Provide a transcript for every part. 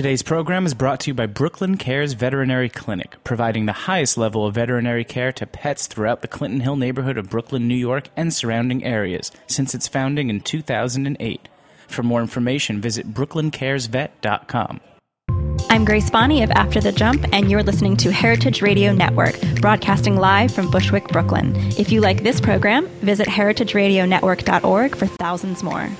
Today's program is brought to you by Brooklyn Cares Veterinary Clinic, providing the highest level of veterinary care to pets throughout the Clinton Hill neighborhood of Brooklyn, New York, and surrounding areas since its founding in 2008. For more information, visit brooklyncaresvet.com. I'm Grace Bonney of After the Jump, and you're listening to Heritage Radio Network, broadcasting live from Bushwick, Brooklyn. If you like this program, visit heritageradionetwork.org for thousands more.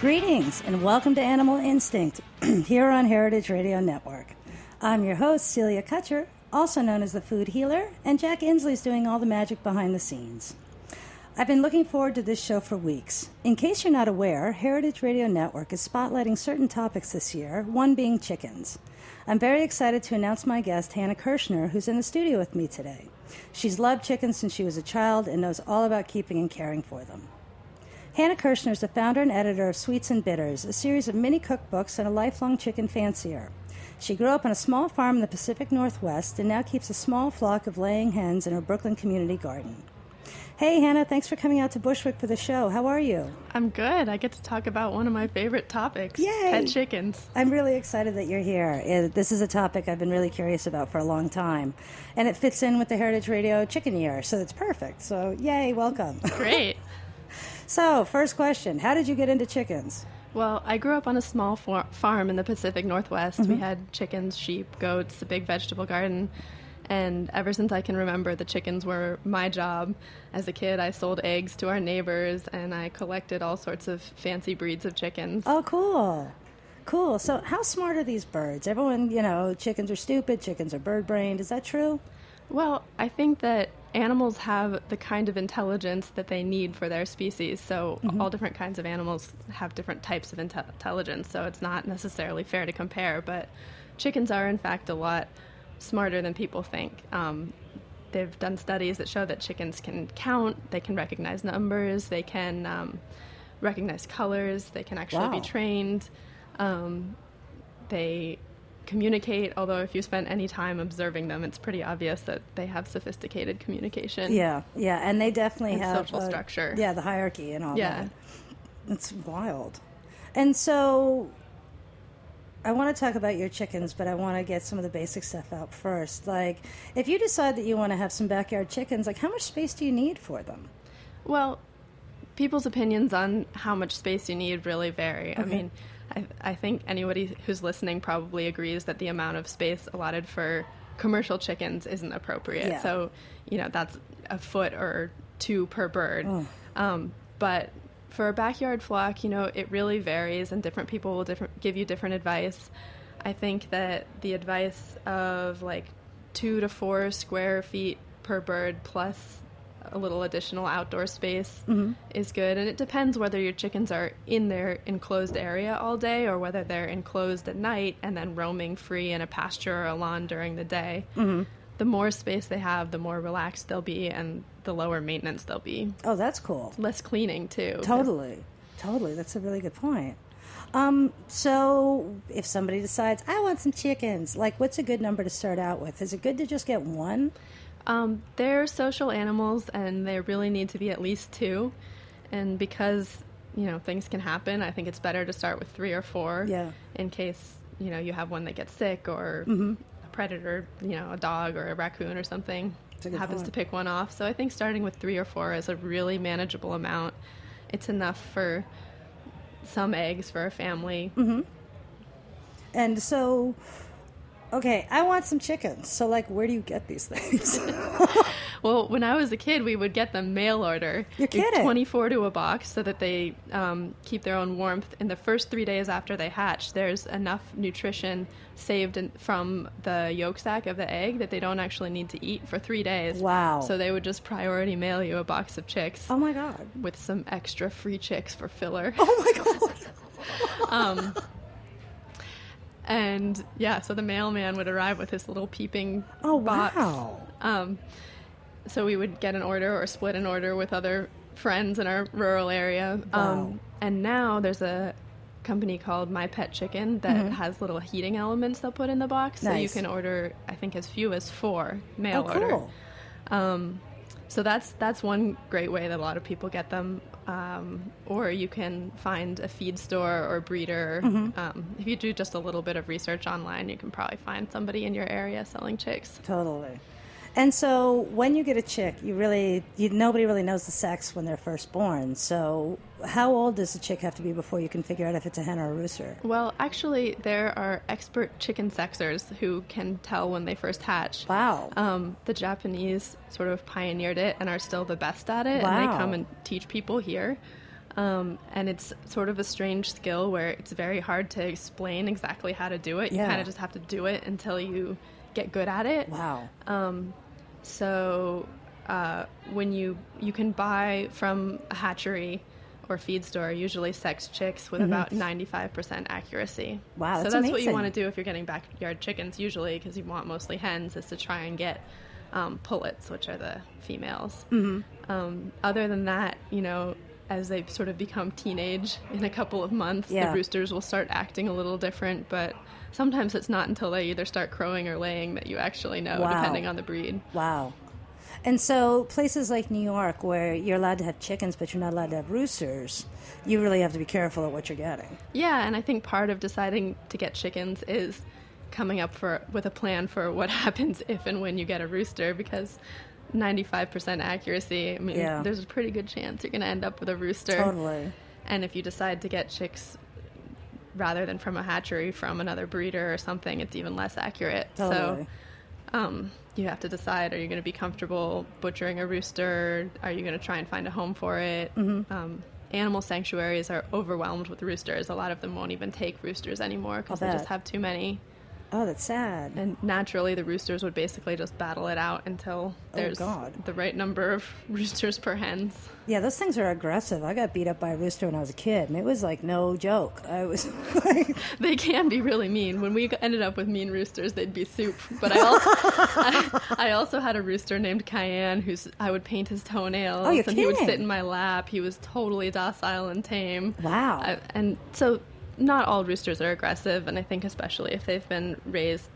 Greetings and welcome to Animal Instinct here on Heritage Radio Network. I'm your host, Celia Kutcher, also known as the Food Healer, and Jack Inslee's doing all the magic behind the scenes. I've been looking forward to this show for weeks. In case you're not aware, Heritage Radio Network is spotlighting certain topics this year, one being chickens. I'm very excited to announce my guest, Hannah Kirshner, who's in the studio with me today. She's loved chickens since she was a child and knows all about keeping and caring for them. Hannah Kirshner is the founder and editor of Sweets and Bitters, a series of mini cookbooks and a lifelong chicken fancier. She grew up on a small farm in the Pacific Northwest and now keeps a small flock of laying hens in her Brooklyn community garden. Hey, Hannah, thanks for coming out to Bushwick for the show. How are you? I'm good. I get to talk about one of my favorite topics Yay! pet chickens. I'm really excited that you're here. Uh, This is a topic I've been really curious about for a long time. And it fits in with the Heritage Radio Chicken Year, so it's perfect. So, yay, welcome. Great. So, first question How did you get into chickens? well, I grew up on a small for- farm in the Pacific Northwest. We mm-hmm. had chickens, sheep, goats, a big vegetable garden. And ever since I can remember, the chickens were my job. As a kid, I sold eggs to our neighbors and I collected all sorts of fancy breeds of chickens. Oh, cool. Cool. So, how smart are these birds? Everyone, you know, chickens are stupid, chickens are bird brained. Is that true? Well, I think that animals have the kind of intelligence that they need for their species. So, all different kinds of animals have different types of inte- intelligence. So, it's not necessarily fair to compare. But chickens are, in fact, a lot smarter than people think. Um, they've done studies that show that chickens can count, they can recognize numbers, they can um, recognize colors, they can actually Wow. be trained. Um, they communicate, although if you spend any time observing them, it's pretty obvious that they have sophisticated communication. Yeah, yeah. And they definitely And have social uh, structure. Yeah, the hierarchy and all Yeah. that. It's wild. And so, I want to talk about your chickens, but I want to get some of the basic stuff out first. Like, if you decide that you want to have some backyard chickens, like, how much space do you need for them? Well, people's opinions on how much space you need really vary. I mean, I, I think anybody who's listening probably agrees that the amount of space allotted for commercial chickens isn't appropriate. Yeah. So, you know, that's a foot or two per bird. Oh. Um, but for a backyard flock, you know, it really varies, and different people will different, give you different advice. I think that the advice of like two to four square feet per bird plus a little additional outdoor space is good. And it depends whether your chickens are in their enclosed area all day or whether they're enclosed at night and then roaming free in a pasture or a lawn during the day. The more space they have, the more relaxed they'll be and the lower maintenance they'll be. Oh, that's cool. Less cleaning, too. Totally. Totally. That's a really good point. Um, so, if somebody decides, I want some chickens, like, what's a good number to start out with? Is it good to just get one? Um, they're social animals, and they really need to be at least two. And because you know things can happen, I think it's better to start with three or four. Yeah. In case you know you have one that gets sick or Mm-hmm. a predator, you know, a dog or a raccoon or something happens point. to pick one off. So I think starting with three or four is a really manageable amount. It's enough for some eggs for a family. Mm-hmm. And so, okay, I want some chickens. So, like, where do you get these things? Well, when I was a kid, we would get them mail order. You're kidding. 24 to a box so that they um, keep their own warmth. In the first three days after they hatch, there's enough nutrition saved in, from the yolk sac of the egg that they don't actually need to eat for three days. Wow. So they would just priority mail you a box of chicks oh my God. with some extra free chicks for filler. Oh my God. Um, and yeah, so the mailman would arrive with his little peeping Oh, box. wow. Um, so we would get an order or split an order with other friends in our rural area. Wow. Um, and now there's a company called My Pet Chicken that has little heating elements they'll put in the box, so you Mm-hmm. Can order I think as few as four mail Oh, order. cool. Um, so that's that's one great way that a lot of people get them. Um, or you can find a feed store or breeder. Mm-hmm. Um, if you do just a little bit of research online, you can probably find somebody in your area selling chicks. Totally. And so when you get a chick, you really you, nobody really knows the sex when they're first born. So how old does a chick have to be before you can figure out if it's a hen or a rooster? Well, actually, there are expert chicken sexers who can tell when they first hatch. Wow. Um, the Japanese sort of pioneered it and are still the best at it, wow. and they come and teach people here. Um, and it's sort of a strange skill where it's very hard to explain exactly how to do it. You Yeah. kind of just have to do it until you get good at it. Wow. Um, so uh, when you you can buy from a hatchery or feed store, usually sex chicks with about ninety five percent accuracy. Mm-hmm. Wow, so that's that's what you want to do if you're getting backyard chickens, usually because you want mostly hens, is to try and get um, pullets, which are the females. Mm-hmm. Um, other than that, you know. As they sort of become teenage in a couple of months, Yeah. the roosters will start acting a little different. But sometimes it's not until they either start crowing or laying that you actually know, Wow. depending on the breed. Wow. And so places like New York where you're allowed to have chickens but you're not allowed to have roosters, you really have to be careful at what you're getting. Yeah, and I think part of deciding to get chickens is coming up for with a plan for what happens if and when you get a rooster because 95% accuracy, I mean, Yeah. there's a pretty good chance you're going to end up with a rooster. Totally. And if you decide to get chicks rather than from a hatchery from another breeder or something, it's even less accurate. Totally. So um, you have to decide: Are you going to be comfortable butchering a rooster? Are you going to try and find a home for it? Mm-hmm. Um, animal sanctuaries are overwhelmed with roosters. A lot of them won't even take roosters anymore because they just have too many. Oh, that's sad. And naturally, the roosters would basically just battle it out until oh, there's Oh, the right number of roosters per hens. Yeah, those things are aggressive. I got beat up by a rooster when I was a kid, and it was like no joke. I was like, They can be really mean. When we ended up with mean roosters, they'd be soup. But I also, I, I also had a rooster named Cayenne who's I would paint his toenails, Oh, and he would sit in my lap. He was totally docile and tame. Wow. I, and so, not all roosters are aggressive, and I think especially if they've been raised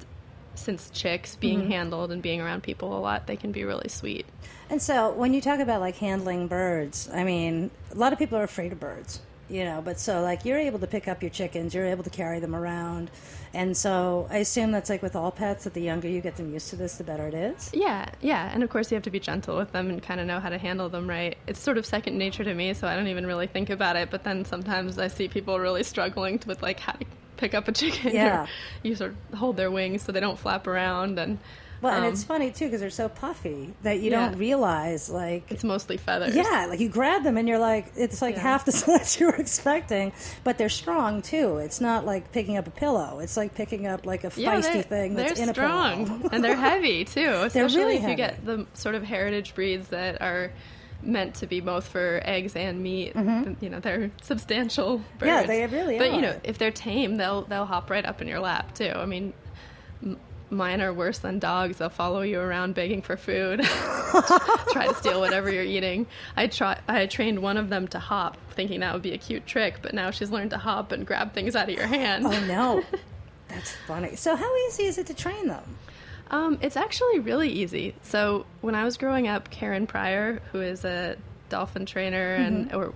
since chicks, being Mm-hmm. handled and being around people a lot, they can be really sweet. And so when you talk about like handling birds, I mean, a lot of people are afraid of birds, you know, but so like you're able to pick up your chickens, you're able to carry them around. And so I assume that's like with all pets that the younger you get them used to this, the better it is. Yeah, yeah, and of course you have to be gentle with them and kind of know how to handle them right. It's sort of second nature to me, so I don't even really think about it. But then sometimes I see people really struggling with like how to pick up a chicken. or Yeah. you sort of hold their wings so they don't flap around, and Well, and um, it's funny too because they're so puffy that you Yeah. don't realize like it's mostly feathers. Yeah, like you grab them and you're like, it's like Yeah. half the size you were expecting, but they're strong too. It's not like picking up a pillow. It's like picking up like a Yeah, feisty they're, thing that's they're in a strong and they're heavy too. Especially really if you heavy. get the sort of heritage breeds that are meant to be both for eggs and meat. You know, they're substantial birds. Mm-hmm. Yeah, they really are. But you know, if they're tame, they'll they'll hop right up in your lap too. I mean. Mine are worse than dogs. They'll follow you around begging for food, try to steal whatever you're eating. I try. I trained one of them to hop, thinking that would be a cute trick. But now she's learned to hop and grab things out of your hand. oh no, that's funny. So how easy is it to train them? Um, it's actually really easy. So when I was growing up, Karen Pryor, who is a dolphin trainer and Mm-hmm. or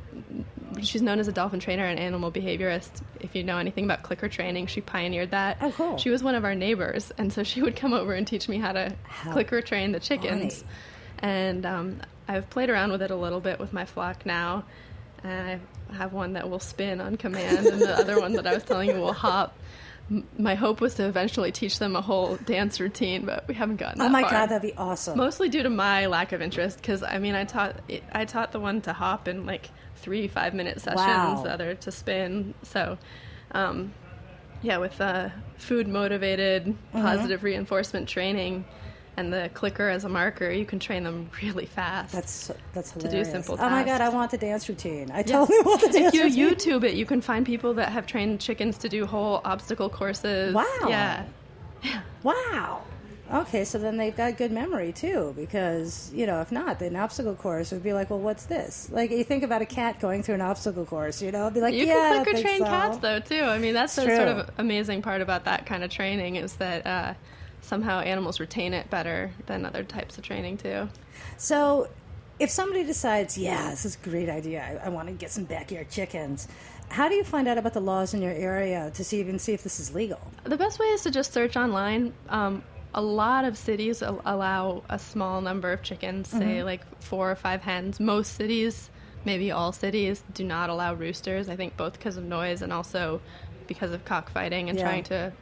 she's known as a dolphin trainer and animal behaviorist. If you know anything about clicker training, she pioneered that. Oh, cool. She was one of our neighbors, and so she would come over and teach me how to How clicker train the chickens. funny. And um, I've played around with it a little bit with my flock now. And I have one that will spin on command, and the other one that I was telling you will hop. My hope was to eventually teach them a whole dance routine, but we haven't gotten that Oh my far. god, that'd be awesome. Mostly due to my lack of interest, because I mean, I taught I taught the one to hop in like three five minute sessions, Wow. the other to spin. So, um, yeah, with uh, food motivated Mm-hmm. positive reinforcement training and the clicker as a marker, you can train them really fast. that's that's hilarious. to do simple Oh my god. I want the dance routine. I Yeah. totally want the dance if you routine. YouTube it, you can find people that have trained chickens to do whole obstacle courses. Wow. Yeah. Wow. Okay, so then they've got good memory too, because you know, if not, then obstacle course would be like, well, what's this? Like you think about a cat going through an obstacle course, you know, it'd be like, You yeah, can clicker train so. cats though too. I mean, that's It's the sort of amazing part about that kind of training is that uh, somehow animals retain it better than other types of training too. So, if somebody decides, yeah, this is a great idea, I, I want to get some backyard chickens, how do you find out about the laws in your area to see even see if this is legal? The best way is to just search online. Um, a lot of cities al- allow a small number of chickens, say like four or five hens. Most cities, maybe all cities, do not allow roosters. I think both because of noise and also because of cockfighting and Yeah. trying to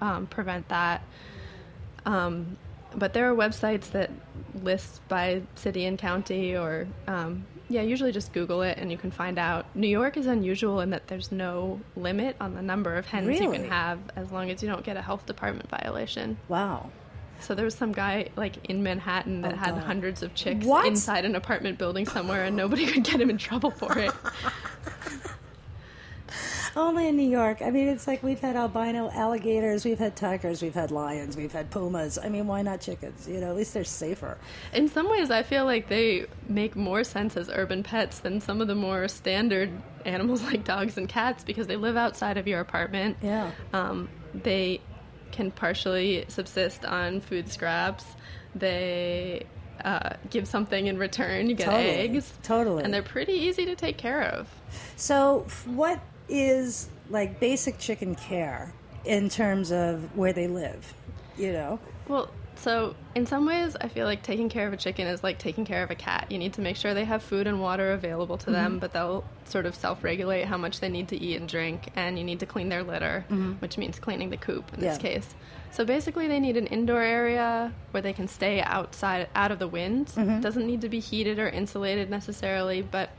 um, prevent that. Um, but there are websites that list by city and county, or um, yeah, usually just Google it and you can find out. New York is unusual in that there's no limit on the number of hens you can have as long as you don't get a health department violation. Wow. So there was some guy like in Manhattan that Oh, had God. hundreds of chicks What? inside an apartment building somewhere, and nobody could get him in trouble for it. Only in New York. I mean, it's like we've had albino alligators, we've had tigers, we've had lions, we've had pumas. I mean, why not chickens? You know, at least they're safer. In some ways, I feel like they make more sense as urban pets than some of the more standard animals like dogs and cats because they live outside of your apartment. Yeah. Um, they can partially subsist on food scraps. They uh, give something in return. You get Totally. eggs. Totally. And they're pretty easy to take care of. So, f- what is like basic chicken care in terms of where they live? You know? Well, so in some ways, I feel like taking care of a chicken is like taking care of a cat. You need to make sure they have food and water available to them, mm-hmm. but they'll sort of self regulate how much they need to eat and drink, and you need to clean their litter, mm-hmm. which means cleaning the coop in this case. So basically, they need an indoor area where they can stay outside, out of the wind. It doesn't need to be heated or insulated necessarily, but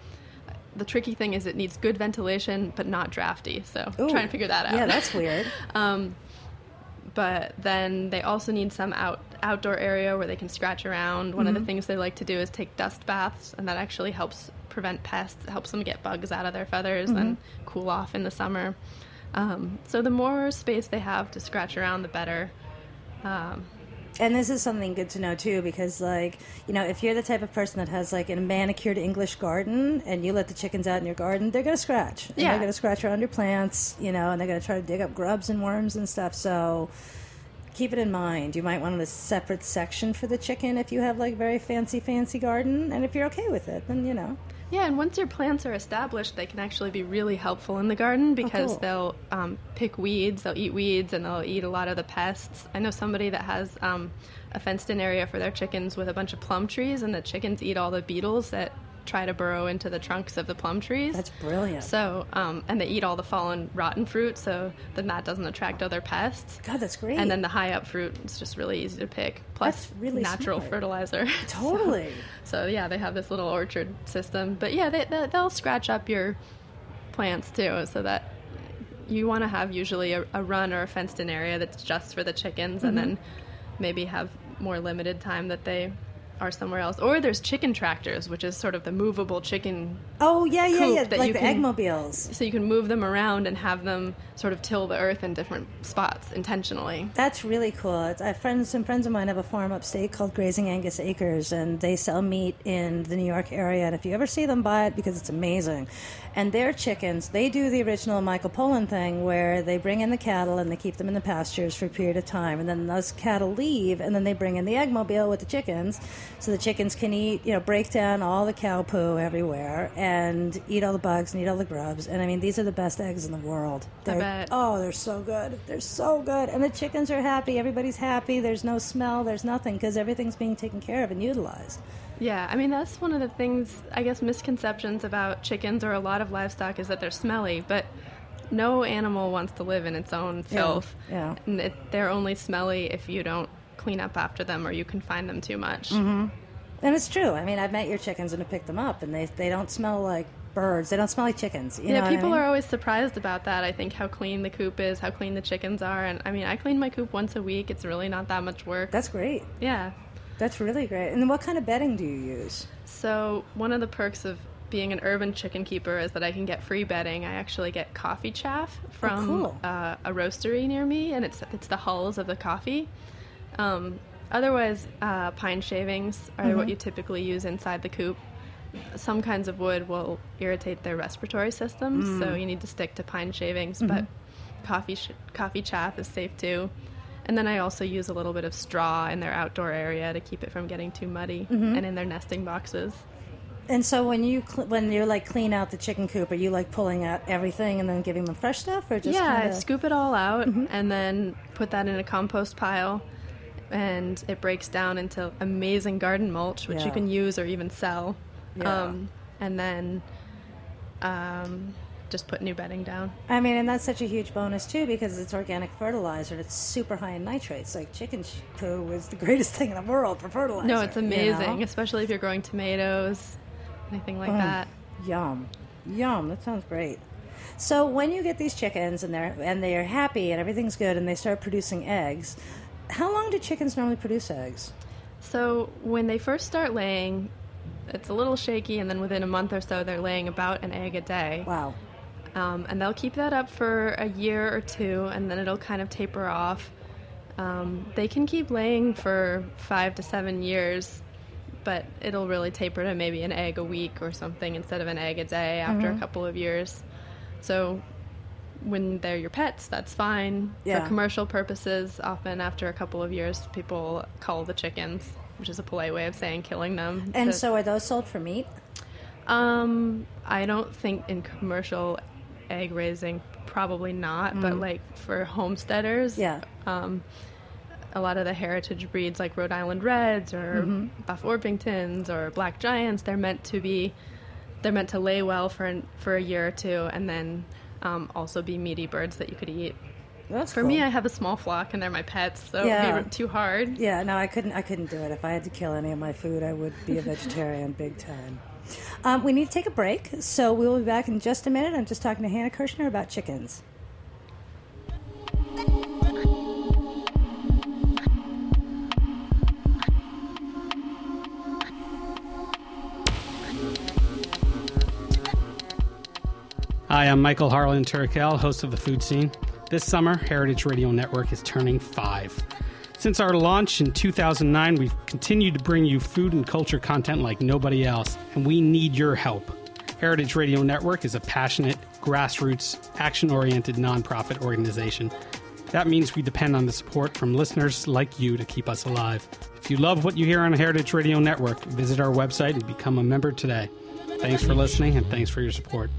the tricky thing is it needs good ventilation, but not drafty. So Ooh. try and figure that out. Yeah, that's weird. Um, but then they also need some out outdoor area where they can scratch around. One of the things they like to do is take dust baths, and that actually helps prevent pests. It helps them get bugs out of their feathers and cool off in the summer. Um, so the more space they have to scratch around, the better. Um, And this is something good to know too, because like you know, if you're the type of person that has like a manicured English garden, and you let the chickens out in your garden, they're gonna scratch. Yeah. they're gonna scratch around your plants, you know, and they're gonna try to dig up grubs and worms and stuff. So keep it in mind. You might want a separate section for the chicken if you have like very fancy, fancy garden, and if you're okay with it, then you know. Yeah, and once your plants are established, they can actually be really helpful in the garden because cool. they'll um, pick weeds, they'll eat weeds, and they'll eat a lot of the pests. I know somebody that has um, a fenced in area for their chickens with a bunch of plum trees, and the chickens eat all the beetles that try to burrow into the trunks of the plum trees. That's brilliant. So, um, and they eat all the fallen rotten fruit, so then that doesn't attract other pests. God, that's great. And then the high up fruit is just really easy to pick. Plus, really natural smart. fertilizer. Totally. So yeah, they have this little orchard system. But yeah, they, they, they'll scratch up your plants too, so that you want to have usually a, a run or a fenced-in area that's just for the chickens, and then maybe have more limited time that they are somewhere else. Or there's chicken tractors, which is sort of the movable chicken oh yeah, yeah, yeah, that like the can- eggmobiles. so you can move them around and have them sort of till the earth in different spots intentionally. That's really cool. It's, I have friends, some friends of mine have a farm upstate called Grazing Angus Acres, and they sell meat in the New York area. And if you ever see them, buy it because it's amazing. And their chickens, they do the original Michael Pollan thing where they bring in the cattle and they keep them in the pastures for a period of time, and then those cattle leave, and then they bring in the eggmobile with the chickens, so the chickens can eat, you know, break down all the cow poo everywhere and eat all the bugs and eat all the grubs. And I mean, these are the best eggs in the world. I They're, bet. Oh, they're so good. They're so good. And the chickens are happy. Everybody's happy. There's no smell. There's nothing because everything's being taken care of and utilized. Yeah, I mean that's one of the things I guess misconceptions about chickens or a lot of livestock is that they're smelly, but no animal wants to live in its own filth. yeah. And it, they're only smelly if you don't clean up after them or you confine them too much. Mm-hmm. And it's true. I mean, I've met your chickens and have picked them up, and they, they don't smell like birds. They don't smell like chickens. You know yeah, what I people mean? are always surprised about that. I think how clean the coop is, how clean the chickens are, and I mean, I clean my coop once a week. It's really not that much work. That's great. yeah. That's really great. And then what kind of bedding do you use? So one of the perks of being an urban chicken keeper is that I can get free bedding. I actually get coffee chaff from cool. uh, a roastery near me, and it's it's the hulls of the coffee. Um, otherwise, uh, pine shavings are what you typically use inside the coop. Some kinds of wood will irritate their respiratory systems, so you need to stick to pine shavings. But coffee sh- coffee chaff is safe too. And then I also use a little bit of straw in their outdoor area to keep it from getting too muddy, and in their nesting boxes. And so when you cl- when you like clean out the chicken coop, are you like pulling out everything and then giving them fresh stuff, or just yeah, kinda... Mm-hmm. scoop it all out and then put that in a compost pile, and it breaks down into amazing garden mulch, which Yeah. you can use or even sell. Yeah. Um, and then um, just put new bedding down. I mean, and that's such a huge bonus too because it's organic fertilizer. It's super high in nitrates. Like chicken poo is the greatest thing in the world for fertilizer. No, it's you amazing, know? especially if you're growing tomatoes, anything like Mm. that. Yum, yum. That sounds great. So when you get these chickens and they're and they are happy and everything's good and they start producing eggs, how long do chickens normally produce eggs? So when they first start laying, it's a little shaky, and then within a month or so, they're laying about an egg a day. Wow. Um, and they'll keep that up for a year or two, and then it'll kind of taper off. Um, they can keep laying for five to seven years, but it'll really taper to maybe an egg a week or something instead of an egg a day after a couple of years. So when they're your pets, that's fine. Yeah. For commercial purposes, often after a couple of years, people cull the chickens, which is a polite way of saying killing them. And to- so are those sold for meat? um, I don't think in commercial egg raising, probably not, but like for homesteaders, Yeah. um, a lot of the heritage breeds like Rhode Island Reds or Buff Orpingtons or Black Giants, they're meant to be, they're meant to lay well for an, for a year or two, and then um, also be meaty birds that you could eat. That's For cool. me, I have a small flock, and they're my pets, so Yeah. it'd be too hard. Yeah, no, I couldn't. I couldn't do it. If I had to kill any of my food, I would be a vegetarian, big time. Um, we need to take a break, so we will be back in just a minute. I'm just talking to Hannah Kirshner about chickens. Hi, I'm Michael Harlan Turkel, host of The Food Scene. This summer, Heritage Radio Network is turning five. Since our launch in 2009, we've continued to bring you food and culture content like nobody else, and we need your help. Heritage Radio Network is a passionate, grassroots, action oriented nonprofit organization. That means we depend on the support from listeners like you to keep us alive. If you love what you hear on Heritage Radio Network, visit our website and become a member today. Thanks for listening and thanks for your support.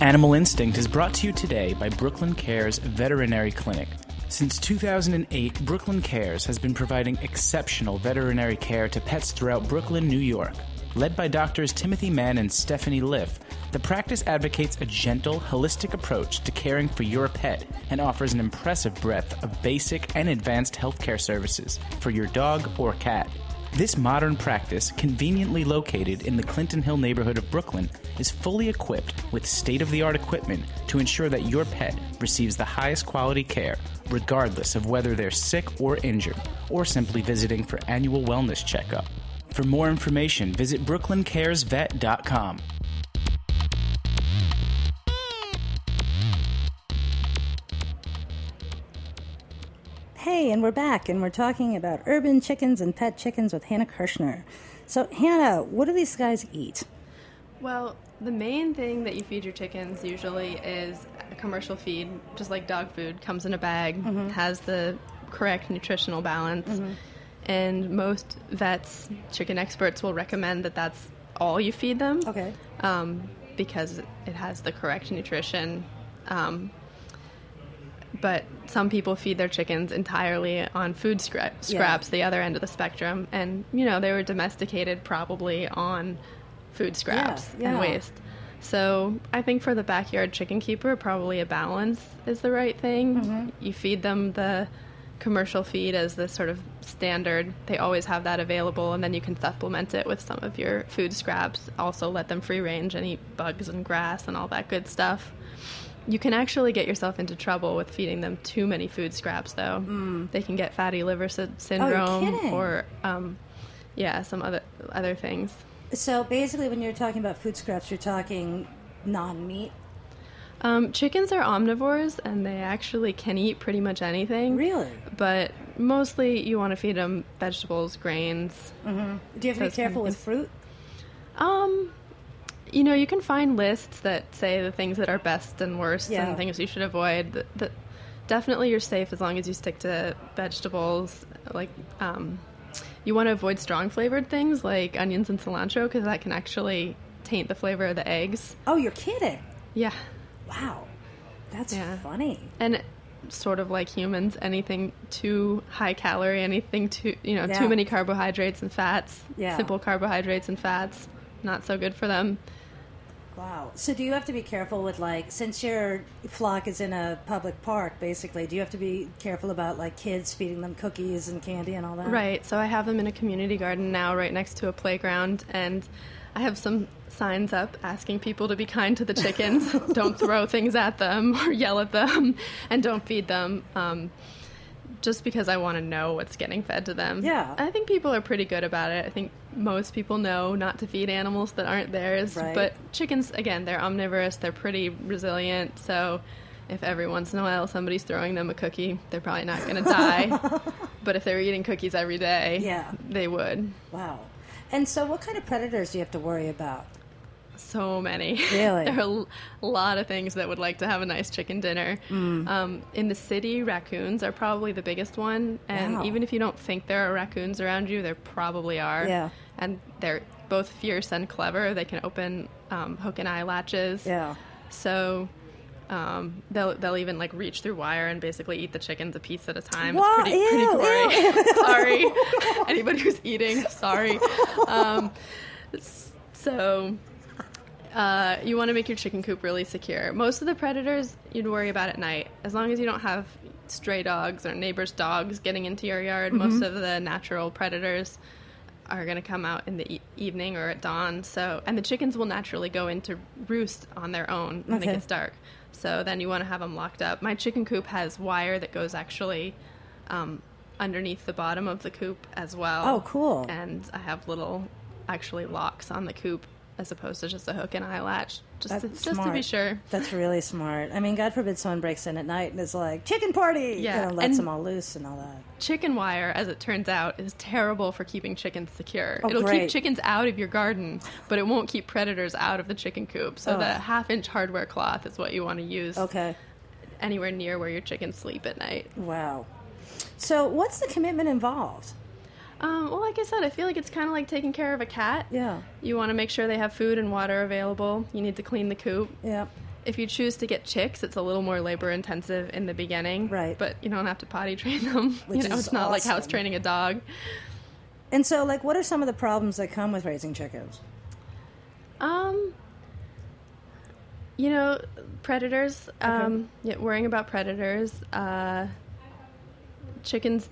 Animal Instinct is brought to you today by Brooklyn Cares Veterinary Clinic. Since 2008, Brooklyn Cares has been providing exceptional veterinary care to pets throughout Brooklyn, New York. Led by doctors Timothy Mann and Stephanie Liff, the practice advocates a gentle, holistic approach to caring for your pet and offers an impressive breadth of basic and advanced healthcare services for your dog or cat. This modern practice, conveniently located in the Clinton Hill neighborhood of Brooklyn, is fully equipped with state of the art equipment to ensure that your pet receives the highest quality care, regardless of whether they're sick or injured, or simply visiting for annual wellness checkup. For more information, visit brooklyncaresvet.com. Hey, and we're back, and we're talking about urban chickens and pet chickens with Hannah Kirshner. So, Hannah, what do these guys eat? Well, the main thing that you feed your chickens usually is a commercial feed, just like dog food, comes in a bag, has the correct nutritional balance. And most vets, chicken experts will recommend that that's all you feed them Okay. um, because it has the correct nutrition. Um, but some people feed their chickens entirely on food scra- scraps, the other end of the spectrum, and you know they were domesticated probably on food scraps yeah. and waste. So I think for the backyard chicken keeper, probably a balance is the right thing. Mm-hmm. You feed them the commercial feed as the sort of standard. They always have that available, and then you can supplement it with some of your food scraps. Also, let them free range and eat bugs and grass and all that good stuff. You can actually get yourself into trouble with feeding them too many food scraps, though. They can get fatty liver sy- syndrome kidding. or, um, yeah, some other other things. So, basically, when you're talking about food scraps, you're talking non meat. Um, chickens are omnivores, and they actually can eat pretty much anything. Really? But mostly, you want to feed them vegetables, grains. Do you have to be kind careful of with fruit? Um, you know, you can find lists that say the things that are best and worst Yeah. and things you should avoid. Definitely, you're safe as long as you stick to vegetables. Like, um, you want to avoid strong flavored things like onions and cilantro because that can actually taint the flavor of the eggs. Oh, you're kidding. Yeah, Wow. That's Yeah. funny. and sort of like humans, anything too high calorie, anything too you know Yeah. too many carbohydrates and fats, Yeah. simple carbohydrates and fats, not so good for them. Wow. So do you have to be careful with like since your flock is in a public park basically, do you have to be careful about like kids feeding them cookies and candy and all that? Right. So I have them in a community garden now, right next to a playground, and I have some signs up asking people to be kind to the chickens. don't throw things at them or yell at them, and don't feed them. Um, just because I want to know what's getting fed to them. Yeah. I think people are pretty good about it. I think most people know not to feed animals that aren't theirs. Right. But chickens, again, they're omnivorous, they're pretty resilient. So if every once in a while somebody's throwing them a cookie, they're probably not going to die. but if they're eating cookies every day, Yeah. they would. Wow. And so what kind of predators do you have to worry about? So many. Really? there are a lot of things that would like to have a nice chicken dinner. Mm. Um, in the city, raccoons are probably the biggest one. And Wow. even if you don't think there are raccoons around you, there probably are. Yeah. And they're both fierce and clever. They can open um, hook and eye latches. Yeah. So um, they'll they'll even like reach through wire and basically eat the chickens a piece at a time. Wow, It's pretty pretty ew, gory. sorry, anybody who's eating, sorry. Um, so. Uh, you want to make your chicken coop really secure. Most of the predators you'd worry about at night, as long as you don't have stray dogs or neighbors' dogs getting into your yard. Mm-hmm. Most of the natural predators are going to come out in the e- evening or at dawn. So, and the chickens will naturally go into roost on their own when Okay. it gets dark. So then you want to have them locked up. My chicken coop has wire that goes actually um, underneath the bottom of the coop as well. Oh, cool. And I have little actually locks on the coop as opposed to just a hook and eye latch, just to, just to be sure. That's really smart. I mean, God forbid someone breaks in at night and is like, chicken party! Yeah, And lets and- them all loose and all that. Chicken wire, as it turns out, is terrible for keeping chickens secure. Oh, It'll great. keep chickens out of your garden, but it won't keep predators out of the chicken coop. So Oh. the half-inch hardware cloth is what you want to use Okay. anywhere near where your chickens sleep at night. Wow. So what's the commitment involved? Um, well, like I said, I feel like it's kind of like taking care of a cat. Yeah. You want to make sure they have food and water available. You need to clean the coop. Yeah. If you choose to get chicks, it's a little more labor intensive in the beginning. Right. But you don't have to potty train them. Which you know, is it's not like house awesome. training a dog. And so, like, what are some of the problems that come with raising chickens? Um, you know, predators. Um, yeah, worrying about predators. Uh, chickens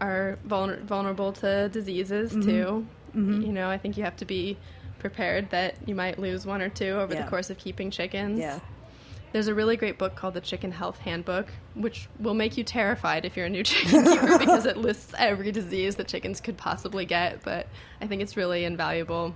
are vulner- vulnerable to diseases Mm-hmm. too. You know, I think you have to be prepared that you might lose one or two over Yeah. the course of keeping chickens. Yeah. There's a really great book called The Chicken Health Handbook, which will make you terrified if you're a new chicken keeper because it lists every disease that chickens could possibly get. But I think it's really invaluable.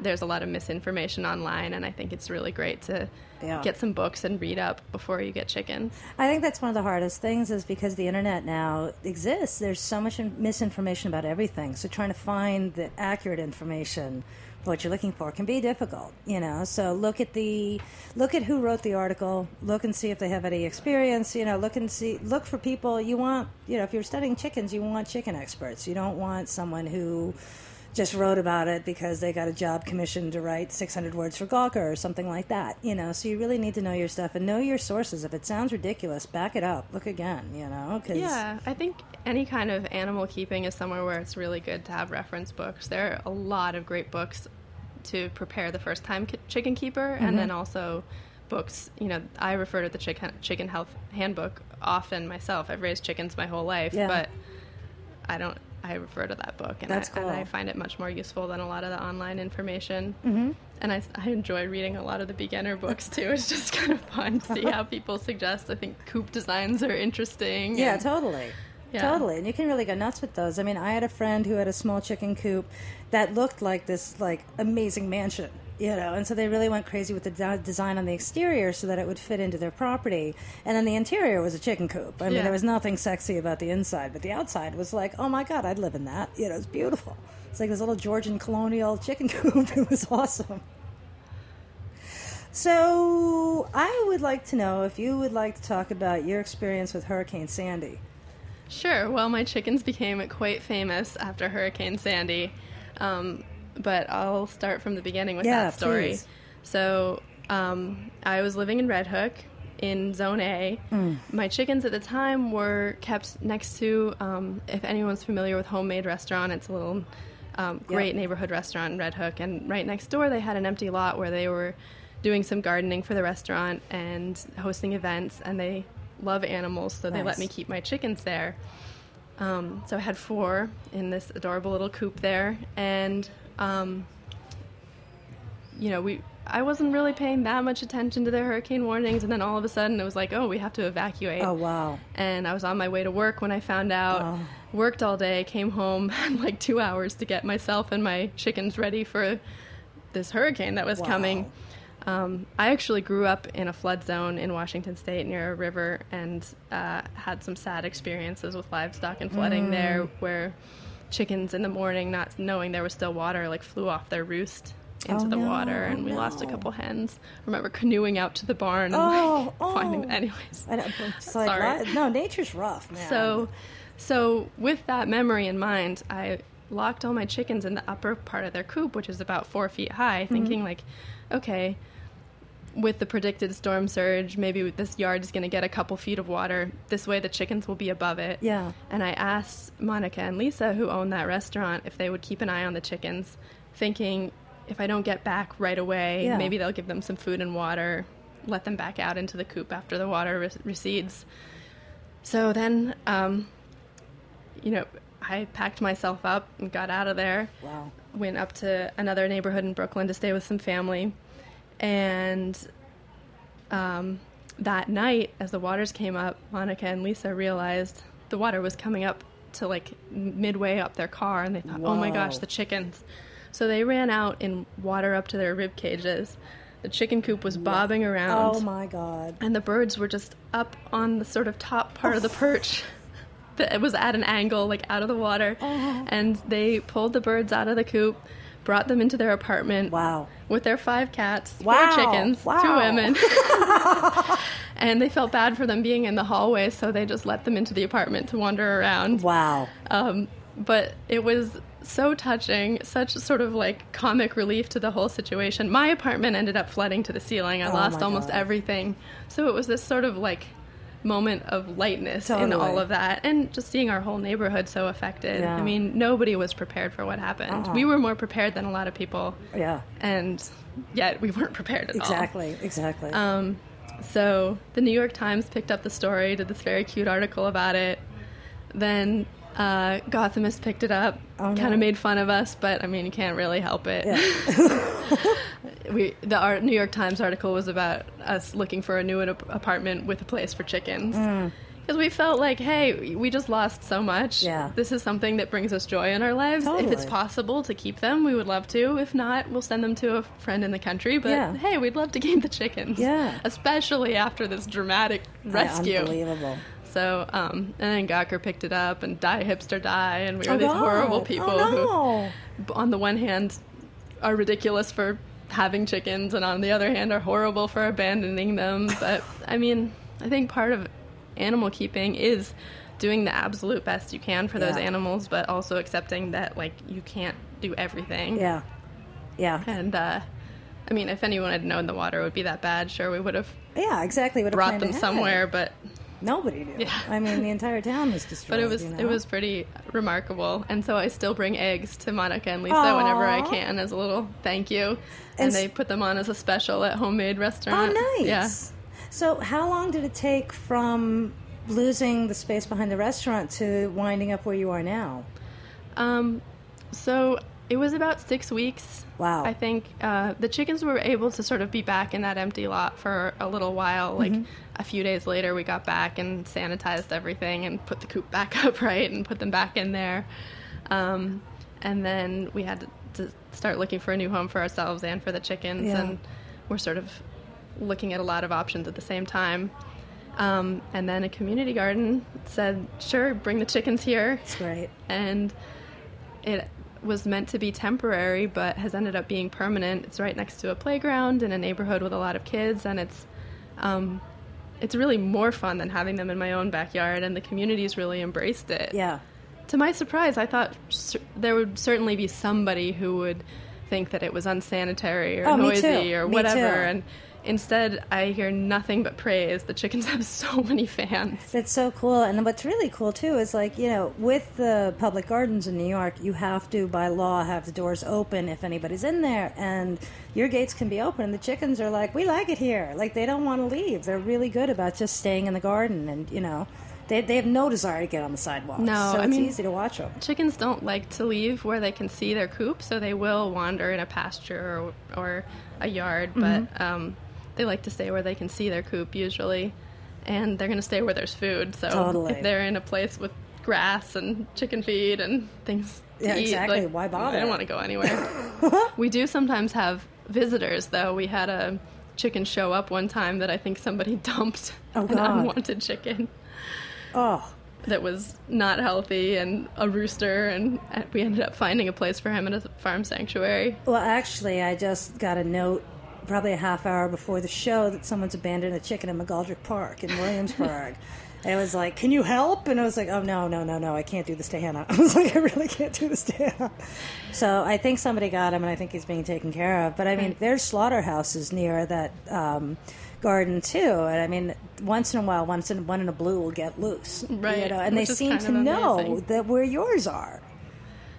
There's a lot of misinformation online, and I think it's really great to Yeah. get some books and read up before you get chickens. I think that's one of the hardest things is because the internet now exists. There's so much misinformation about everything. So trying to find the accurate information for what you're looking for can be difficult, you know. So look at the look at who wrote the article, look and see if they have any experience, you know, look and see look for people you want, you know, if you're studying chickens, you want chicken experts. You don't want someone who just wrote about it because they got a job commissioned to write 600 words for Gawker or something like that, you know. So you really need to know your stuff and know your sources. If it sounds ridiculous, back it up. Look again, you know. Cause Yeah, I think any kind of animal keeping is somewhere where it's really good to have reference books. There are a lot of great books to prepare the first time chicken keeper, and then mm-hmm. also books. You know, I refer to the chicken chicken health handbook often myself. I've raised chickens my whole life, Yeah. but I don't. I refer to that book, and, That's I, and I find it much more useful than a lot of the online information. Mm-hmm. And I, I enjoy reading a lot of the beginner books too. It's just kind of fun to see how people suggest. I think coop designs are interesting. Yeah, and- totally. Yeah. Totally. And you can really go nuts with those. I mean, I had a friend who had a small chicken coop that looked like this like amazing mansion. You know, and so they really went crazy with the de- design on the exterior so that it would fit into their property. And then the interior was a chicken coop. I mean, Yeah. there was nothing sexy about the inside, but the outside was like, oh my god, I'd live in that. You know, it's beautiful. It's like this little Georgian colonial chicken coop. it was awesome. So I would like to know if you would like to talk about your experience with Hurricane Sandy. Sure. Well, my chickens became quite famous after Hurricane Sandy, um, but I'll start from the beginning with Yeah, that story. please. So, um, I was living in Red Hook in Zone A. Mm. My chickens at the time were kept next to, um, if anyone's familiar with Homemade Restaurant, it's a little um, great neighborhood restaurant in Red Hook, and right next door they had an empty lot where they were doing some gardening for the restaurant and hosting events, and they love animals, so they let me keep my chickens there. Um, so I had four in this adorable little coop there, and um, you know, we I wasn't really paying that much attention to the hurricane warnings, and then all of a sudden it was like, oh, we have to evacuate. Oh wow. And I was on my way to work when I found out. Oh. Worked all day, came home, had like two hours to get myself and my chickens ready for this hurricane that was Wow. coming. Um, I actually grew up in a flood zone in Washington State near a river and uh, had some sad experiences with livestock and flooding Mm. there, where chickens in the morning, not knowing there was still water, like flew off their roost into Oh, the no. water, and Oh, we lost a couple hens. I remember canoeing out to the barn and Oh, like, finding. oh. Anyways, like, Sorry. what? no, nature's rough, man. so, so with that memory in mind, I locked all my chickens in the upper part of their coop, which is about four feet high, Mm-hmm. thinking like, okay, with the predicted storm surge, maybe this yard is going to get a couple feet of water. This way, the chickens will be above it. Yeah. And I asked Monica and Lisa, who own that restaurant, if they would keep an eye on the chickens, thinking if I don't get back right away, Yeah. maybe they'll give them some food and water, let them back out into the coop after the water re- recedes. So then, um, you know, I packed myself up and got out of there. Wow. Went up to another neighborhood in Brooklyn to stay with some family. And um, that night, as the waters came up, Monica and Lisa realized the water was coming up to like midway up their car, and they thought, "Oh my gosh, the chickens!" So they ran out in water up to their rib cages. The chicken coop was bobbing around Oh my god. and the birds were just up on the sort of top part of the perch that was at an angle like out of the water Oh. and they pulled the birds out of the coop brought them into their apartment Wow. with their five cats Wow. four chickens two women and they felt bad for them being in the hallway so they just let them into the apartment to wander around Wow. um, but it was so touching, such sort of like comic relief to the whole situation. My apartment ended up flooding to the ceiling. I Oh lost almost God. everything. So it was this sort of like moment of lightness in all of that and just seeing our whole neighborhood so affected. Yeah. I mean, nobody was prepared for what happened. Uh-uh. We were more prepared than a lot of people. Yeah. And yet we weren't prepared at all. Exactly. Exactly. Um, so the New York Times picked up the story, did this very cute article about it. Then uh, Gothamist picked it up, Oh, no. kind of made fun of us, but I mean, you can't really help it. yeah. we the art, New York Times article was about us looking for a new ap- apartment with a place for chickens. Because we felt like, hey, we just lost so much. Mm. Yeah. This is something that brings us joy in our lives. If it's possible to keep them, we would love to. If not, we'll send them to a friend in the country. But Yeah. hey, we'd love to keep the chickens. Yeah. Especially after this dramatic rescue. Unbelievable. So, um, and then Gawker picked it up, and Die Hipster Die, and we were Oh, these horrible people Oh, who, no. b- on the one hand, are ridiculous for having chickens, and on the other hand, are horrible for abandoning them. But I mean, I think part of animal keeping is doing the absolute best you can for those Yeah. animals, but also accepting that like you can't do everything. Yeah. Yeah. And uh, I mean, if anyone had known the water would be that bad, sure we would have Yeah. Exactly. What brought them somewhere, but Nobody knew. Yeah. I mean, the entire town was destroyed. But it was you know? it was pretty remarkable, and so I still bring eggs to Monica and Lisa whenever I can as a little thank you, and, And they put them on as a special at Homemade restaurant. Oh, nice. Yeah. So, how long did it take from losing the space behind the restaurant to winding up where you are now? Um, so it was about six weeks. Wow. I think uh, the chickens were able to sort of be back in that empty lot for a little while. Like Mm-hmm. A few days later, we got back and sanitized everything and put the coop back up right and put them back in there. Um, and then we had to start looking for a new home for ourselves and for the chickens, Yeah. and we're sort of looking at a lot of options at the same time. Um, and then a community garden said, "Sure, bring the chickens here." It's great. and it was meant to be temporary but has ended up being permanent it's right next to a playground in a neighborhood with a lot of kids and it's um, it's really more fun than having them in my own backyard and the community's really embraced it Yeah. to my surprise i thought cer- there would certainly be somebody who would think that it was unsanitary or Oh, noisy or Me whatever too. and instead i hear nothing but praise the chickens have so many fans It's so cool. And what's really cool too is like, you know, with the public gardens in New York, you have to by law have the doors open if anybody's in there and your gates can be open and the chickens are like, "We like it here." Like they don't want to leave. They're really good about just staying in the garden and, you know, they they have no desire to get on the sidewalk. No, so I it's mean- easy to watch them. chickens don't like to leave where they can see their coop, so they will wander in a pasture or, or a yard, Mm-hmm. but um, they like to stay where they can see their coop usually, and they're going to stay where there's food. So Totally. if they're in a place with grass and chicken feed and things to Yeah, eat, exactly. like, Why They bother? don't want to go anywhere. we do sometimes have visitors, though. We had a chicken show up one time that I think somebody dumped Oh, an unwanted chicken Oh, that was not healthy and a rooster and uh, we ended up finding a place for him in a farm sanctuary Well, actually, I just got a note probably a half hour before the show that someone's abandoned a chicken in McGolrick Park in Williamsburg. and it was like, "Can you help?" And I was like, "Oh no, no, no, no! I can't do this to Hannah." I was like, "I really can't do this to Hannah." So I think somebody got him, and I think he's being taken care of. But I mean, there's slaughterhouses near that um, garden too, and I mean, once in a while, once in one in a blue will get loose, You Right, know, and they which is seem to of know that where yours are.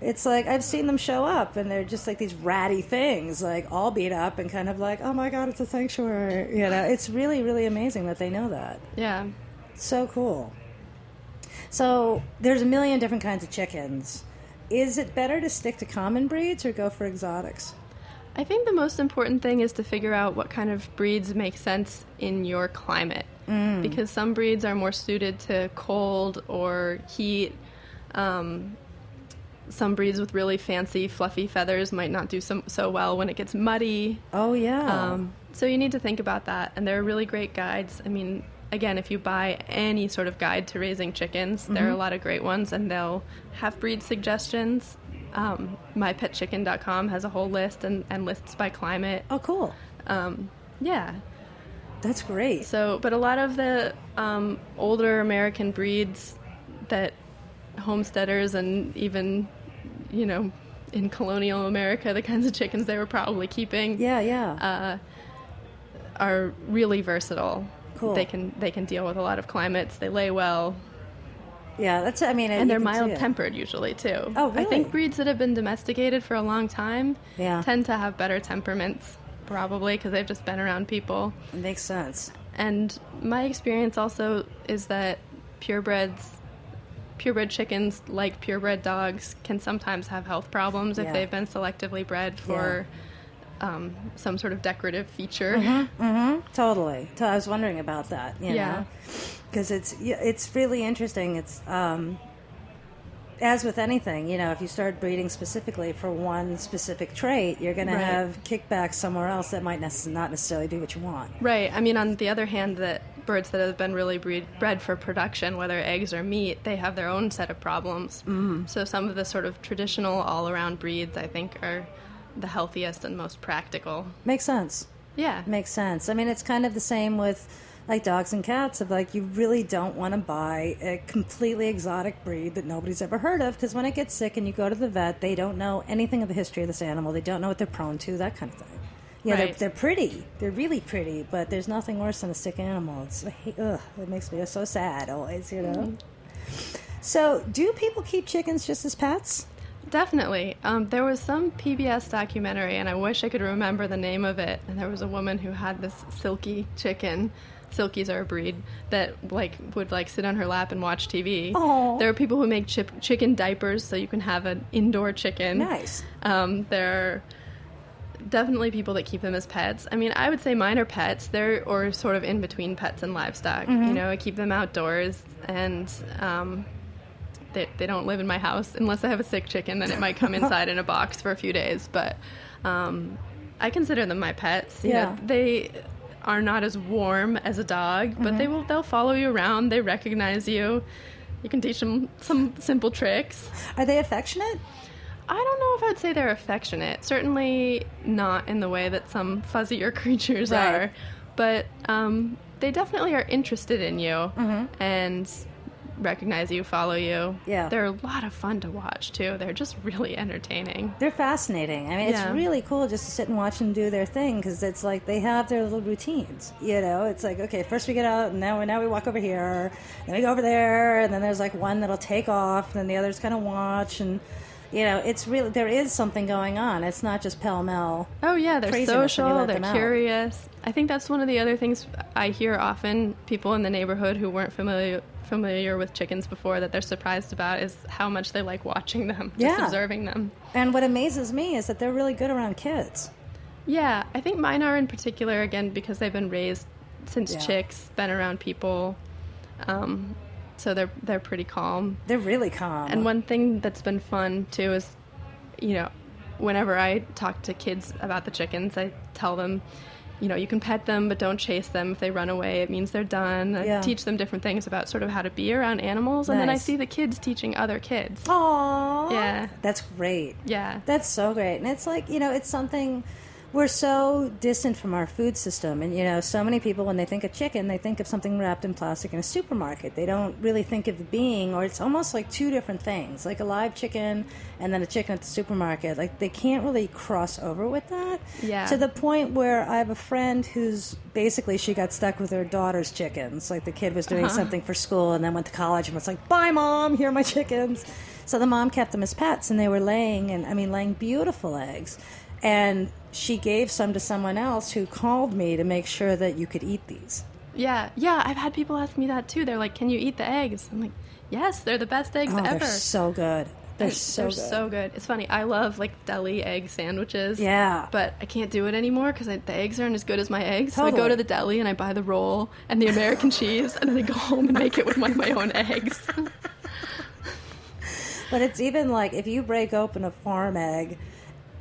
It's like I've seen them show up, and they're just like these ratty things, like all beat up and kind of like, oh my god, it's a sanctuary. You know, it's really, really amazing that they know that. yeah So cool. So there's a million different kinds of chickens. Is it better to stick to common breeds or go for exotics? i think the most important thing is to figure out what kind of breeds make sense in your climate because some breeds are more suited to cold or heat um, some breeds with really fancy fluffy feathers might not do so, so well when it gets muddy Oh yeah. Um, so you need to think about that, and there are really great guides. I mean, again, if you buy any sort of guide to raising chickens, there are a lot of great ones, and they'll have breed suggestions. Um, MyPetChicken.com has a whole list and, and lists by climate. oh cool. Um, yeah. That's great. So, but a lot of the um, older American breeds that homesteaders and even, you know, in colonial America, the kinds of chickens they were probably keeping yeah, yeah. uh, are really versatile. Cool. They can they can deal with a lot of climates. They lay well, yeah, that's. I mean, and they're mild tempered usually too. Oh, really? I think breeds that have been domesticated for a long time Yeah. tend to have better temperaments, probably because they've just been around people. It makes sense. And my experience also is that purebreds, purebred chickens, like purebred dogs, can sometimes have health problems Yeah. if they've been selectively bred for um, some sort of decorative feature. Totally. So I was wondering about that. You Yeah. Because it's it's really interesting. It's um, as with anything, you know, if you start breeding specifically for one specific trait, you're going to have kickbacks somewhere else that might nec- not necessarily be what you want. Right. I mean, on the other hand, that birds that have been really breed, bred for production, whether eggs or meat, they have their own set of problems. Mm. So some of the sort of traditional all-around breeds, I think, are the healthiest and most practical. Makes sense. Yeah. Makes sense. I mean, it's kind of the same with like dogs and cats. Of like, you really don't want to buy a completely exotic breed that nobody's ever heard of because when it gets sick and you go to the vet, they don't know anything of the history of this animal. They don't know what they're prone to. That kind of thing. Yeah, they're, they're pretty. They're really pretty, but there's nothing worse than a sick animal. It's hate, ugh, it makes me so sad always. You know. So, do people keep chickens just as pets? Definitely. Um, there was some PBS documentary, and I wish I could remember the name of it. And there was a woman who had this silky chicken. Silkies are a breed that like would like sit on her lap and watch TV. Aw. There are people who make chip- chicken diapers, so you can have an indoor chicken. Nice. Um, there are definitely people that keep them as pets. I mean, I would say mine are pets. They're or sort of in between pets and livestock. Mm-hmm. You know, I keep them outdoors, and um, they, they don't live in my house unless I have a sick chicken. Then it might come inside in a box for a few days. But um, I consider them my pets. You Yeah. know, they are not as warm as a dog, but Mm-hmm. they will they'll follow you around. They recognize you. You can teach them some simple tricks. Are they affectionate? I don't know if I'd say they're affectionate. Certainly not in the way that some fuzzier creatures Right. are, but um, they definitely are interested in you and recognize you, follow you. Mm-hmm. Yeah. they're a lot of fun to watch too. They're just really entertaining. They're fascinating. I mean, Yeah. it's really cool just to sit and watch them do their thing because it's like they have their little routines. You know, it's like okay, first we get out, and now we now we walk over here, then we go over there, and then there's like one that'll take off, and then the others kind of watch, and you know, it's really there is something going on. It's not just pell mell. Oh yeah, they're Craziness when you social. They're them out. curious. I think that's one of the other things I hear often. People in the neighborhood who weren't familiar familiar with chickens before that they're surprised about is how much they like watching them, just Yeah. observing them. And what amazes me is that they're really good around kids. Yeah, I think mine are in particular again because they've been raised since Yeah. chicks, been around people, um, so they're they're pretty calm. They're really calm. And one thing that's been fun too is, you know, whenever I talk to kids about the chickens, I tell them, you know, you can pet them, but don't chase them. If they run away, it means they're done. I Yeah. teach them different things about sort of how to be around animals, and then I see the kids teaching other kids. Aww. Yeah. That's great. Yeah. That's so great. And it's like, you know, it's something we're so distant from our food system. And, you know, so many people, when they think of chicken, they think of something wrapped in plastic in a supermarket. They don't really think of the being, or it's almost like two different things, like a live chicken and then a chicken at the supermarket. Like, they can't really cross over with that. Yeah. To the point where I have a friend who's basically she got stuck with her daughter's chickens. Like, the kid was doing uh-huh. something for school and then went to college and was like, bye, mom, here are my chickens. So the mom kept them as pets, and they were laying, and I mean, laying beautiful eggs. And she gave some to someone else who called me to make sure that you could eat these. Yeah, yeah. I've had people ask me that too. They're like, "Can you eat the eggs?" I'm like, "Yes, they're the best eggs Oh, ever." they're so good. They're And so they're good. so good. It's funny. I love like deli egg sandwiches. Yeah. But I can't do it anymore because the eggs aren't as good as my eggs. So I go to the deli and I buy the roll and the American cheese, and then I go home and make it with of my own eggs. But it's even like if you break open a farm egg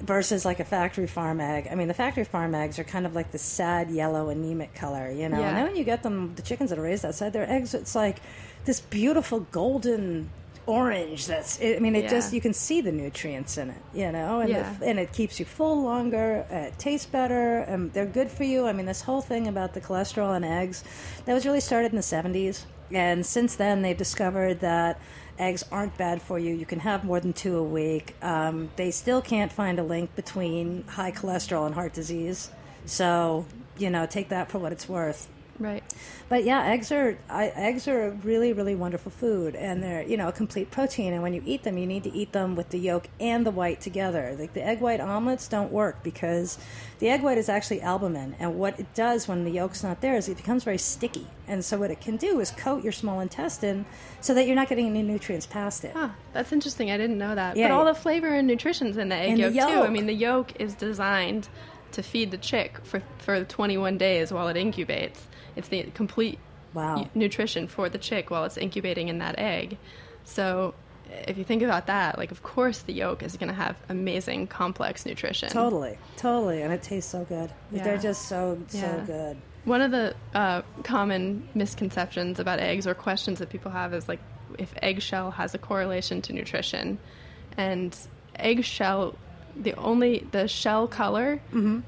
versus like a factory farm egg. I mean, the factory farm eggs are kind of like the sad yellow anemic color, you know. Yeah. And then when you get them, the chickens that are raised outside, their eggs, it's like this beautiful golden orange. That's, I mean, it Yeah. just you can see the nutrients in it, you know, and Yeah. the, and it keeps you full longer. It tastes better, and they're good for you. I mean, this whole thing about the cholesterol in eggs that was really started in the seventies, and since then they've discovered that eggs aren't bad for you. You can have more than two a week. Um, they still can't find a link between high cholesterol and heart disease. So, you know, take that for what it's worth. Right. But yeah, eggs are I, eggs are a really really wonderful food, and they're you know a complete protein. And when you eat them, you need to eat them with the yolk and the white together. Like the egg white omelets don't work because the egg white is actually albumin, and what it does when the yolk's not there is it becomes very sticky. And so what it can do is coat your small intestine so that you're not getting any nutrients past it. Huh, that's interesting. I didn't know that. Yeah. But all the flavor and nutrition's in the egg In the yolk, too. I mean, the yolk is designed to feed the chick for for 21 days while it incubates. It's the complete Wow. nutrition for the chick while it's incubating in that egg. So if you think about that, like of course the yolk is going to have amazing complex nutrition. Totally, totally, and it tastes so good. Yeah. They're just so so Yeah. good. One of the uh, common misconceptions about eggs or questions that people have is like if eggshell has a correlation to nutrition, and eggshell, the only the shell color mm-hmm.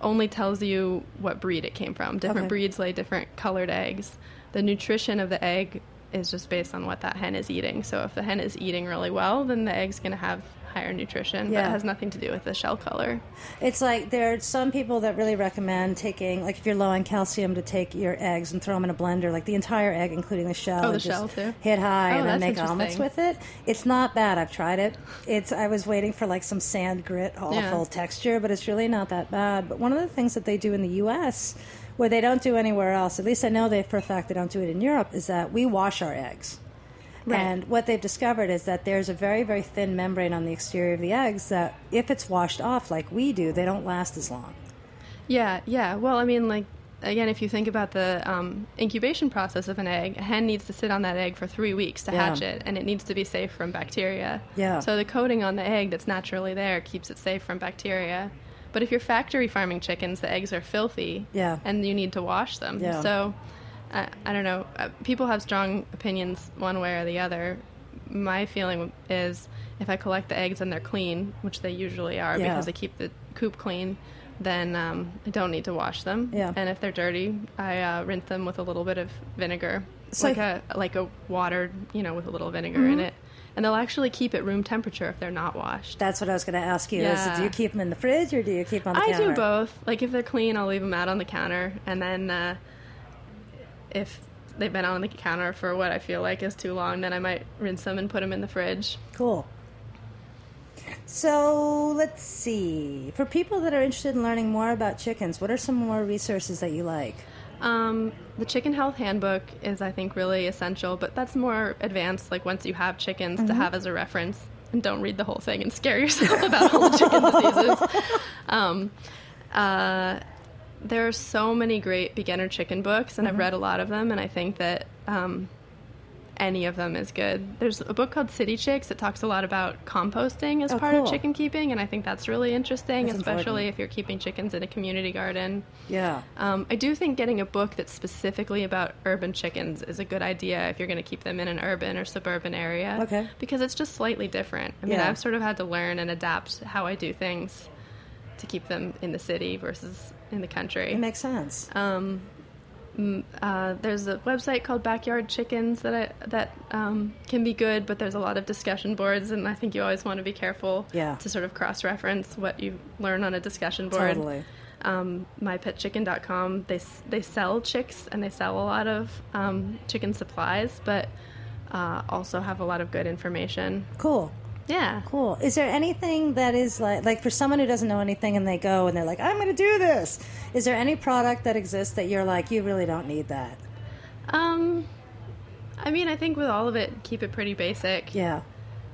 only tells you what breed it came from. Different Okay. breeds lay different colored eggs. The nutrition of the egg is just based on what that hen is eating. So if the hen is eating really well, then the egg's going to have higher nutrition. But Yeah. it has nothing to do with the shell color. It's like there are some people that really recommend taking, like if you're low on calcium, to take your eggs and throw them in a blender, like the entire egg, including the shell. Oh, the shell, too? Hit high Oh, and then make omelets with it. It's not bad. I've tried it. It's I was waiting for like some sand grit, awful Yeah. texture, but it's really not that bad. But one of the things that they do in the U.S. where they don't do anywhere else, at least I know they for a fact they don't do it in Europe, is that we wash our eggs. Right. And what they've discovered is that there's a very, very thin membrane on the exterior of the eggs that, if it's washed off like we do, they don't last as long. Yeah, yeah. Well, I mean, like again, if you think about the um, incubation process of an egg, a hen needs to sit on that egg for three weeks to Yeah. hatch it, and it needs to be safe from bacteria. Yeah. So the coating on the egg that's naturally there keeps it safe from bacteria. But if you're factory farming chickens, the eggs are filthy. Yeah. And you need to wash them. Yeah. So, I, I don't know. Uh, people have strong opinions one way or the other. My feeling is if I collect the eggs and they're clean, which they usually are Yeah. because I keep the coop clean, then um, I don't need to wash them. Yeah. And if they're dirty, I uh, rinse them with a little bit of vinegar, So- like a like a watered, you know, with a little vinegar Mm-hmm. in it. And they'll actually keep at room temperature if they're not washed. That's what I was going to ask you. Is do you keep them in the fridge or do you keep them on the I counter? I do both. Like if they're clean, I'll leave them out on the counter, and then uh, if they've been on the counter for what I feel like is too long, then I might rinse them and put them in the fridge. Cool. So let's see. For people that are interested in learning more about chickens, what are some more resources that you like? Um, the Chicken Health Handbook is, I think, really essential, but that's more advanced. Like once you have chickens, to have as a reference, and don't read the whole thing and scare yourself about all the chicken diseases. Um, uh, there are so many great beginner chicken books, and I've read a lot of them, and I think that um, any of them is good. There's a book called City Chicks that talks a lot about composting as Oh, part cool. of chicken keeping, and I think that's really interesting, That's especially important. if you're keeping chickens in a community garden. Yeah. Um, I do think getting a book that's specifically about urban chickens is a good idea if you're going to keep them in an urban or suburban area. Okay. Because it's just slightly different. I mean, Yeah. I've sort of had to learn and adapt how I do things to keep them in the city versus in the country. It makes sense. Um, uh, there's a website called Backyard Chickens that I, that um, can be good, but there's a lot of discussion boards, and I think you always want to be careful Yeah. to sort of cross-reference what you learn on a discussion board. Totally. Um, mypetchicken.com they they sell chicks and they sell a lot of um, chicken supplies, but uh, also have a lot of good information. Cool. Yeah. Cool. Is there anything that is like like for someone who doesn't know anything and they go and they're like, I'm going to do this. Is there any product that exists that you're like, you really don't need that? Um, I mean, I think with all of it, keep it pretty basic. Yeah.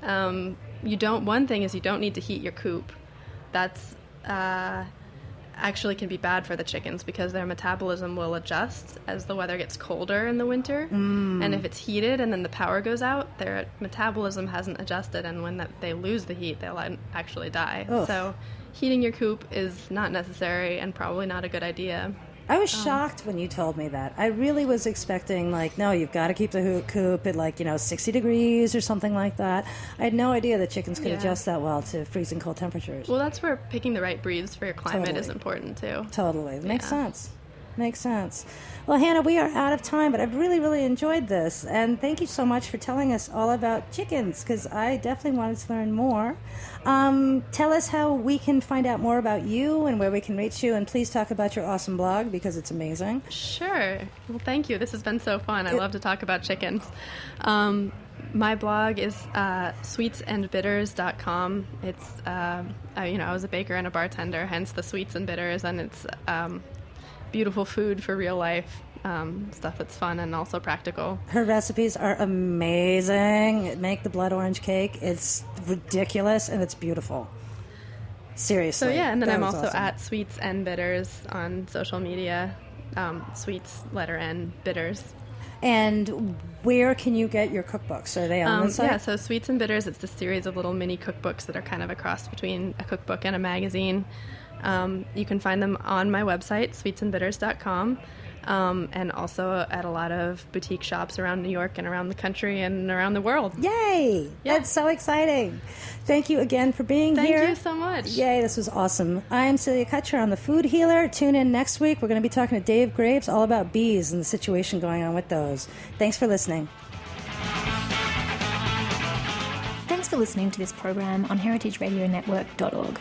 Um, you don't. One thing is you don't need to heat your coop. That's uh, actually can be bad for the chickens because their metabolism will adjust as the weather gets colder in the winter. Mm. And if it's heated and then the power goes out, their metabolism hasn't adjusted, and when that, they lose the heat, they'll actually die. Oof. So, heating your coop is not necessary and probably not a good idea. I was Um, shocked when you told me that. I really was expecting, like, no, you've got to keep the coop at, like, you know, 60 degrees or something like that. I had no idea that chickens could Yeah. adjust that well to freezing cold temperatures. Well, that's where picking the right breeds for your climate is important too. Totally. Makes Yeah. sense. Makes sense. Well, Hannah, we are out of time, but I've really, really enjoyed this. And thank you so much for telling us all about chickens because I definitely wanted to learn more. Um, tell us how we can find out more about you and where we can reach you. And please talk about your awesome blog because it's amazing. Sure. Well, thank you. This has been so fun. I love to talk about chickens. Um, my blog is uh, sweetsandbitters.com. It's, uh, I, you know, I was a baker and a bartender, hence the sweets and bitters, and it's um, beautiful food for real life, um, stuff that's fun and also practical. Her recipes are amazing. Make the blood orange cake. It's ridiculous and it's beautiful. Seriously. So yeah, and then I'm also awesome. at Sweets and Bitters on social media. Um, sweets, letter N, bitters. And where can you get your cookbooks? Are they on Um, the site? yeah, so Sweets and Bitters, it's a series of little mini cookbooks that are kind of a cross between a cookbook and a magazine. Um, you can find them on my website, sweetsandbitters.com, um, and also at a lot of boutique shops around New York and around the country and around the world. Yay! Yeah. That's so exciting. Thank you again for being Thank here. Thank you so much. Yay, this was awesome. I'm Celia Kirshner. I'm the food healer. Tune in next week. We're going to be talking to Dave Graves all about bees and the situation going on with those. Thanks for listening. Thanks for listening to this program on heritageradionetwork.org.